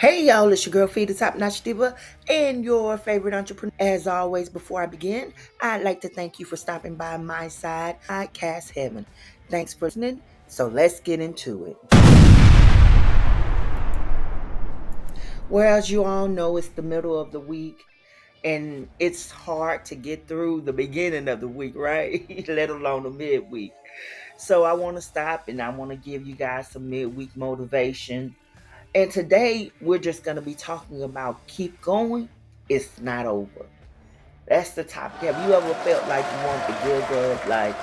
Hey y'all, it's your girl Phi the Top Notch Diva and your favorite entrepreneur. As always, before I begin, I'd like to thank you for stopping by my side, Podcast Heaven. Thanks for listening. So let's get into it. Well, as you all know, it's the middle of the week and it's hard to get through the beginning of the week, right? Let alone the midweek. So I want to stop and I want to give you guys some midweek motivation and today we're just going to be talking about keep going, it's not over. That's the topic. Have you ever felt like you want to give up? Like,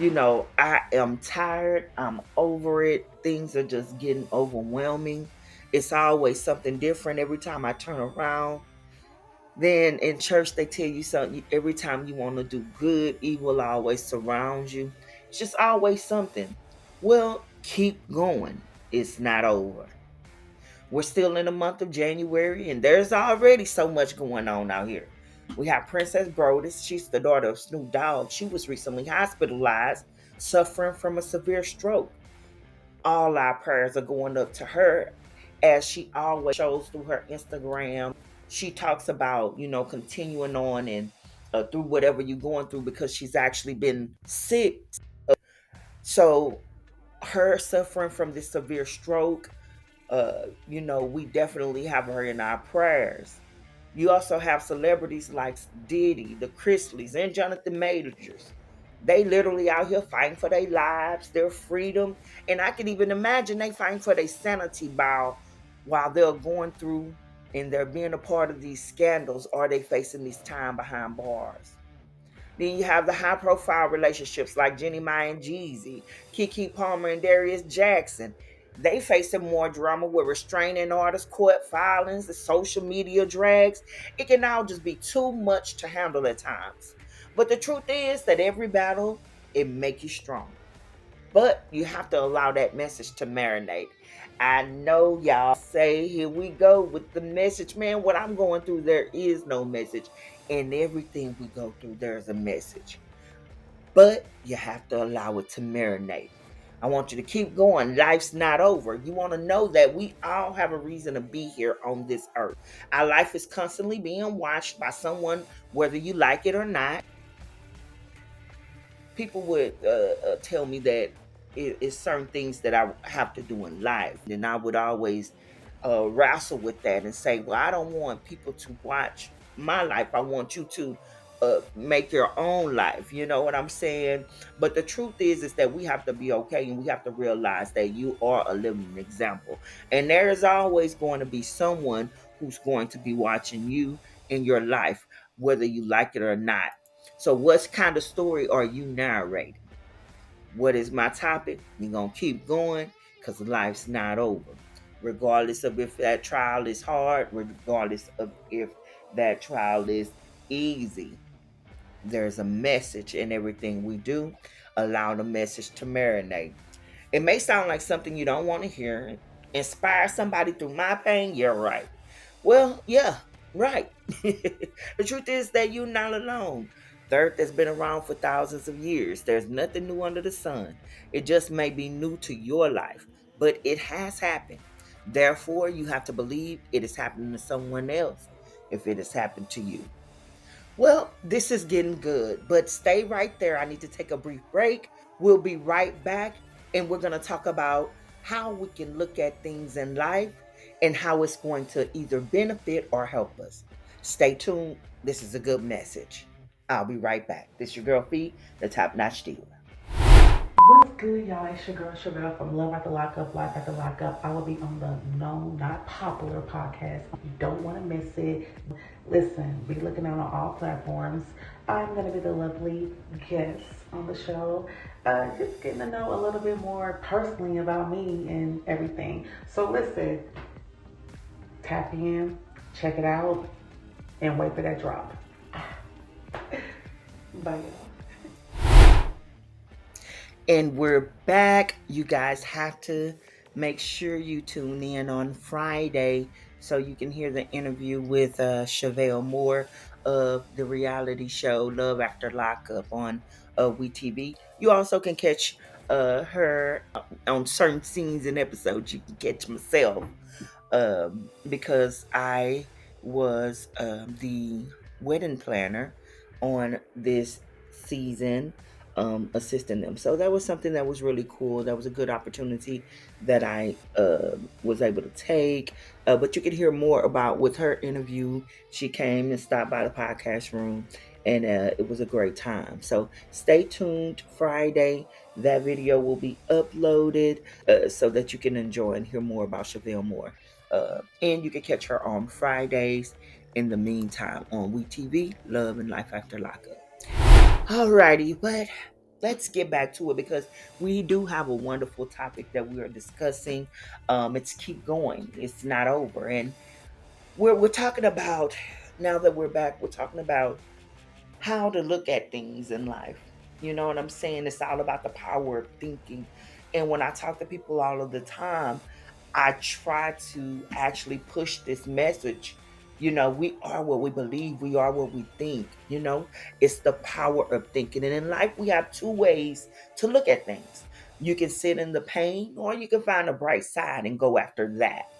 you know, I am tired, I'm over it, things are just getting overwhelming. It's always something different every time I turn around. Then in church, they tell you something every time you want to do good, evil always surrounds you. It's just always something. Well, keep going. It's not over. We're still in the month of January, and there's already so much going on out here. We have Princess Broadus. She's the daughter of Snoop Dogg. She was recently hospitalized, suffering from a severe stroke. All our prayers are going up to her, as she always shows through her Instagram. She talks about, you know, continuing on and uh, through whatever you're going through because she's actually been sick. So, her suffering from this severe stroke uh, you know, we definitely have her in our prayers. You also have celebrities like Diddy, the Chrisleys, and Jonathan Majors. They literally out here fighting for their lives, their freedom, and I can even imagine they fighting for their sanity while while they're going through and they're being a part of these scandals or they facing this time behind bars. Then you have the high profile relationships like Jeannie Mai and Jeezy, Keke Palmer and Darius Jackson, they facing more drama with restraining orders, court filings, the social media drags. It can all just be too much to handle at times. But the truth is that every battle, it make you strong. But you have to allow that message to marinate. I know y'all say, here we go with the message. Man, what I'm going through, there is no message. And everything we go through, there's a message. But you have to allow it to marinate. I want you to keep going. Life's not over. You want to know that we all have a reason to be here on this earth. Our life is constantly being watched by someone, whether you like it or not. People would uh, uh, tell me that it, it's certain things that I have to do in life, and I would always uh, wrestle with that and say, "Well, I don't want people to watch my life. I want you to uh, make your own life. You know what I'm saying? But the truth is, is that we have to be okay and we have to realize that you are a living example. And there is always going to be someone who's going to be watching you in your life, whether you like it or not. So, what kind of story are you narrating? What is my topic? We're going to keep going because life's not over. Regardless of if that trial is hard, regardless of if that trial is easy there's a message in everything we do. Allow the message to marinate. It may sound like something you don't want to hear. Inspire somebody through my pain? You're right. Well, yeah, right. the truth is that you're not alone. The earth has been around for thousands of years. There's nothing new under the sun. It just may be new to your life, but it has happened. Therefore, you have to believe it is happening to someone else if it has happened to you. Well, this is getting good, but stay right there. I need to take a brief break. We'll be right back, and we're going to talk about how we can look at things in life and how it's going to either benefit or help us. Stay tuned. This is a good message. I'll be right back. This is your girl Phi, the top notch dealer. What's good, y'all? It's your girl Sugar from Love the Lockup, Life at the Lockup. I will be on the Known Not Popular podcast. You don't want to miss it. Listen, be looking out on all platforms. I'm going to be the lovely guest on the show. Uh, just getting to know a little bit more personally about me and everything. So listen, tap in, check it out, and wait for that drop. Bye, y'all. And we're back. You guys have to make sure you tune in on Friday so you can hear the interview with uh, Chevelle Moore of the reality show Love After Lockup on uh, WeTV. You also can catch uh, her on certain scenes and episodes. You can catch myself um, because I was um, the wedding planner on this season, um, assisting them. So that was something that was really cool. That was a good opportunity that I uh, was able to take. Uh, but you can hear more about with her interview. She came and stopped by the podcast room, and uh, it was a great time. So stay tuned. Friday, that video will be uploaded uh, so that you can enjoy and hear more about Chevelle Moore. Uh, and you can catch her on Fridays. In the meantime, on WeTV, Love and Life After Lockup. Alrighty, but let's get back to it because we do have a wonderful topic that we are discussing. Um, it's keep going. It's not over, and we're we're talking about now that we're back. We're talking about how to look at things in life. You know what I'm saying? It's all about the power of thinking. And when I talk to people all of the time, I try to actually push this message. You know, we are what we believe, we are what we think. You know, it's the power of thinking. And in life, we have two ways to look at things. You can sit in the pain, or you can find a bright side and go after that.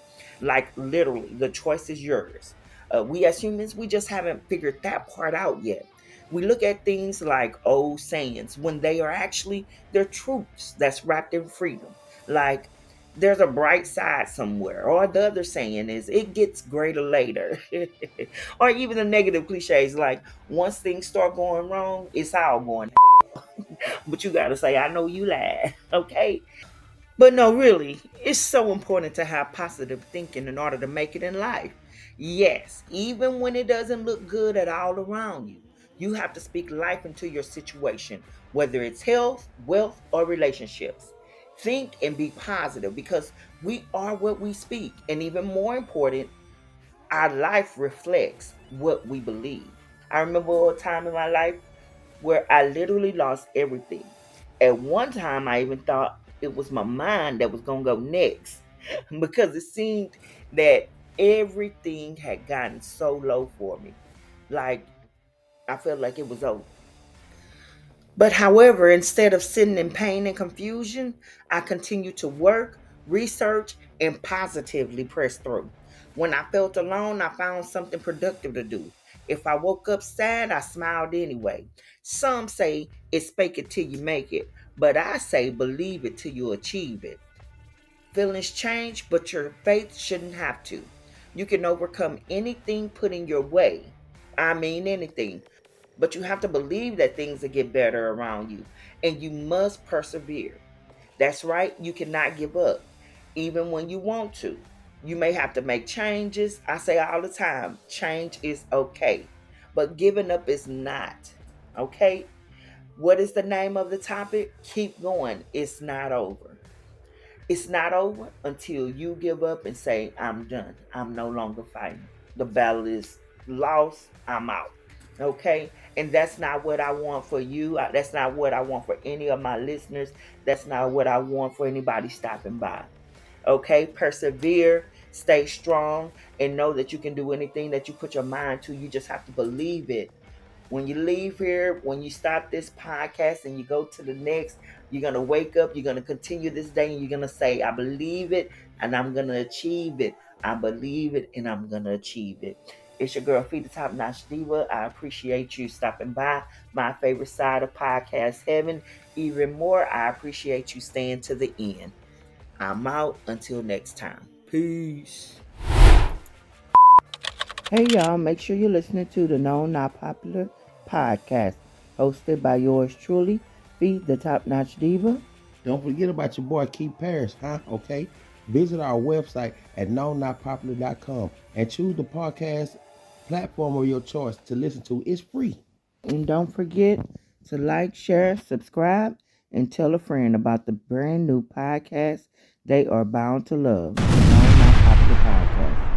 Like literally, the choice is yours. Uh, we as humans, we just haven't figured that part out yet. We look at things like old sayings when they are actually they're truths that's wrapped in freedom. Like there's a bright side somewhere. Or the other saying is it gets greater later. or even the negative cliches like once things start going wrong, it's all going but you gotta say, I know you lied. Okay. But no, really, it's so important to have positive thinking in order to make it in life. Yes, even when it doesn't look good at all around you, you have to speak life into your situation, whether it's health, wealth, or relationships. Think and be positive because we are what we speak. And even more important, our life reflects what we believe. I remember a time in my life where I literally lost everything. At one time, I even thought it was my mind that was going to go next because it seemed that everything had gotten so low for me. Like, I felt like it was over. But however, instead of sitting in pain and confusion, I continued to work, research, and positively press through. When I felt alone, I found something productive to do. If I woke up sad, I smiled anyway. Some say it's fake it till you make it, but I say believe it till you achieve it. Feelings change, but your faith shouldn't have to. You can overcome anything put in your way. I mean, anything. But you have to believe that things will get better around you, and you must persevere. That's right, you cannot give up, even when you want to. You may have to make changes. I say all the time change is okay, but giving up is not. Okay? What is the name of the topic? Keep going. It's not over. It's not over until you give up and say, I'm done. I'm no longer fighting. The battle is lost. I'm out. Okay? And that's not what I want for you. That's not what I want for any of my listeners. That's not what I want for anybody stopping by. Okay? Persevere, stay strong, and know that you can do anything that you put your mind to. You just have to believe it. When you leave here, when you stop this podcast and you go to the next, you're going to wake up, you're going to continue this day, and you're going to say, I believe it, and I'm going to achieve it. I believe it, and I'm going to achieve it. It's your girl, Phi the Top Notch Diva. I appreciate you stopping by my favorite side of podcast heaven. Even more, I appreciate you staying to the end. I'm out until next time. Peace. Hey, y'all, make sure you're listening to the Known Not Popular podcast, hosted by yours truly, Phi the Top Notch Diva. Don't forget about your boy Keith Paris, huh? Okay. Visit our website at knownnotpopular.com and choose the podcast platform of your choice to listen to. is free. And don't forget to like, share, subscribe, and tell a friend about the brand new podcast they are bound to love. The Podcast.